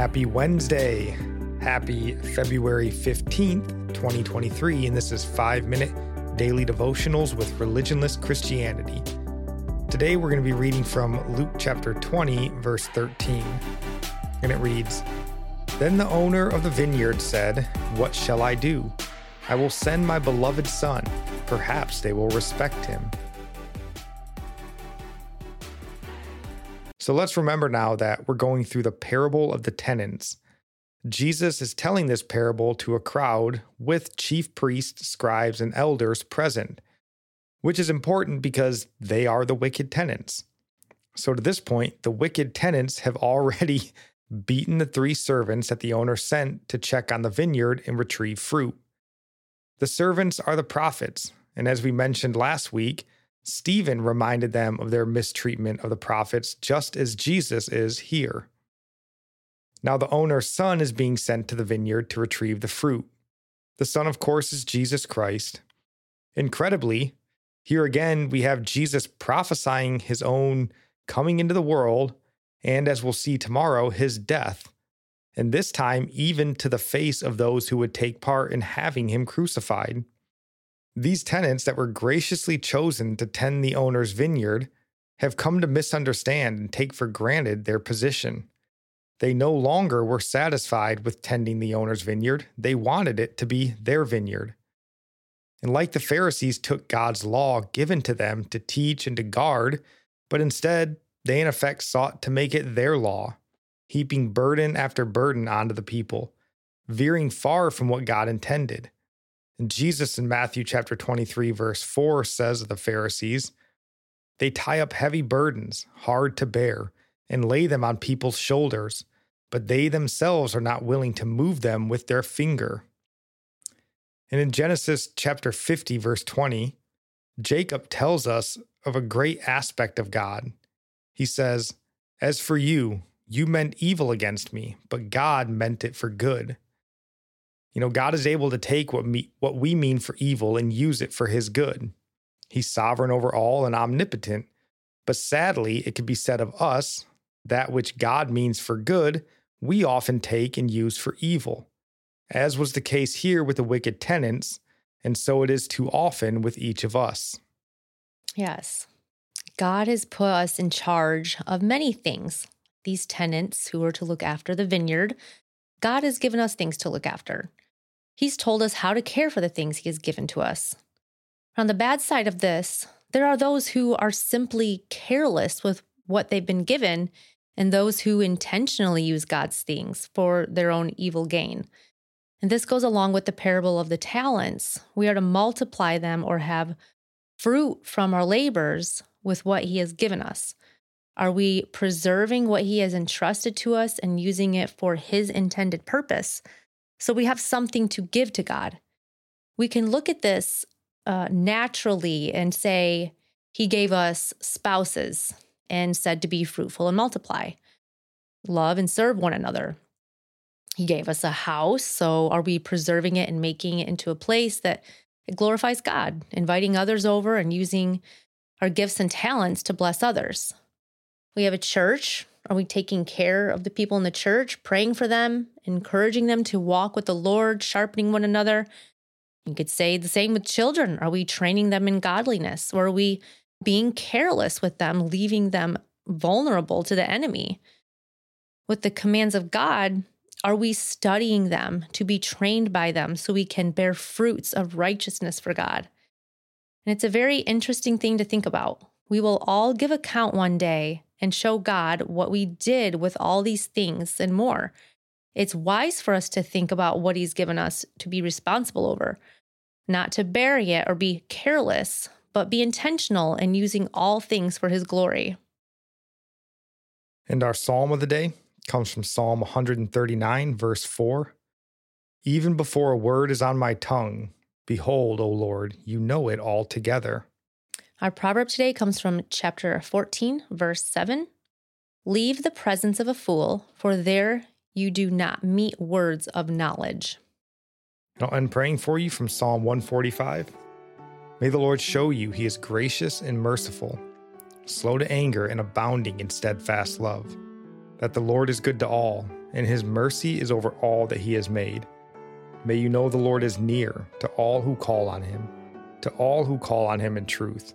Happy Wednesday. Happy February 15th, 2023. And this is 5 Minute Daily Devotionals with Religionless Christianity. Today we're going to be reading from Luke chapter 20, verse 13. And it reads Then the owner of the vineyard said, What shall I do? I will send my beloved son. Perhaps they will respect him. So let's remember now that we're going through the parable of the tenants. Jesus is telling this parable to a crowd with chief priests, scribes, and elders present, which is important because they are the wicked tenants. So to this point, the wicked tenants have already beaten the three servants that the owner sent to check on the vineyard and retrieve fruit. The servants are the prophets, and as we mentioned last week, Stephen reminded them of their mistreatment of the prophets, just as Jesus is here. Now, the owner's son is being sent to the vineyard to retrieve the fruit. The son, of course, is Jesus Christ. Incredibly, here again, we have Jesus prophesying his own coming into the world, and as we'll see tomorrow, his death, and this time even to the face of those who would take part in having him crucified. These tenants that were graciously chosen to tend the owner's vineyard have come to misunderstand and take for granted their position. They no longer were satisfied with tending the owner's vineyard, they wanted it to be their vineyard. And like the Pharisees took God's law given to them to teach and to guard, but instead they in effect sought to make it their law, heaping burden after burden onto the people, veering far from what God intended. And Jesus in Matthew chapter 23, verse 4 says of the Pharisees, They tie up heavy burdens, hard to bear, and lay them on people's shoulders, but they themselves are not willing to move them with their finger. And in Genesis chapter 50, verse 20, Jacob tells us of a great aspect of God. He says, As for you, you meant evil against me, but God meant it for good you know, God is able to take what, me, what we mean for evil and use it for his good. He's sovereign over all and omnipotent. But sadly, it can be said of us that which God means for good, we often take and use for evil, as was the case here with the wicked tenants, and so it is too often with each of us. Yes. God has put us in charge of many things. These tenants who are to look after the vineyard, God has given us things to look after. He's told us how to care for the things He has given to us. On the bad side of this, there are those who are simply careless with what they've been given and those who intentionally use God's things for their own evil gain. And this goes along with the parable of the talents. We are to multiply them or have fruit from our labors with what He has given us. Are we preserving what He has entrusted to us and using it for His intended purpose? So we have something to give to God. We can look at this uh, naturally and say, He gave us spouses and said to be fruitful and multiply, love and serve one another. He gave us a house. So are we preserving it and making it into a place that it glorifies God, inviting others over and using our gifts and talents to bless others? We have a church are we taking care of the people in the church, praying for them, encouraging them to walk with the Lord, sharpening one another? You could say the same with children. Are we training them in godliness? Or are we being careless with them, leaving them vulnerable to the enemy? With the commands of God, are we studying them to be trained by them so we can bear fruits of righteousness for God? And it's a very interesting thing to think about. We will all give account one day and show God what we did with all these things and more. It's wise for us to think about what He's given us to be responsible over, not to bury it or be careless, but be intentional in using all things for His glory. And our psalm of the day comes from Psalm 139, verse 4. Even before a word is on my tongue, behold, O Lord, you know it altogether. Our proverb today comes from chapter 14, verse 7. Leave the presence of a fool, for there you do not meet words of knowledge. I'm praying for you from Psalm 145. May the Lord show you he is gracious and merciful, slow to anger and abounding in steadfast love, that the Lord is good to all, and his mercy is over all that he has made. May you know the Lord is near to all who call on him, to all who call on him in truth,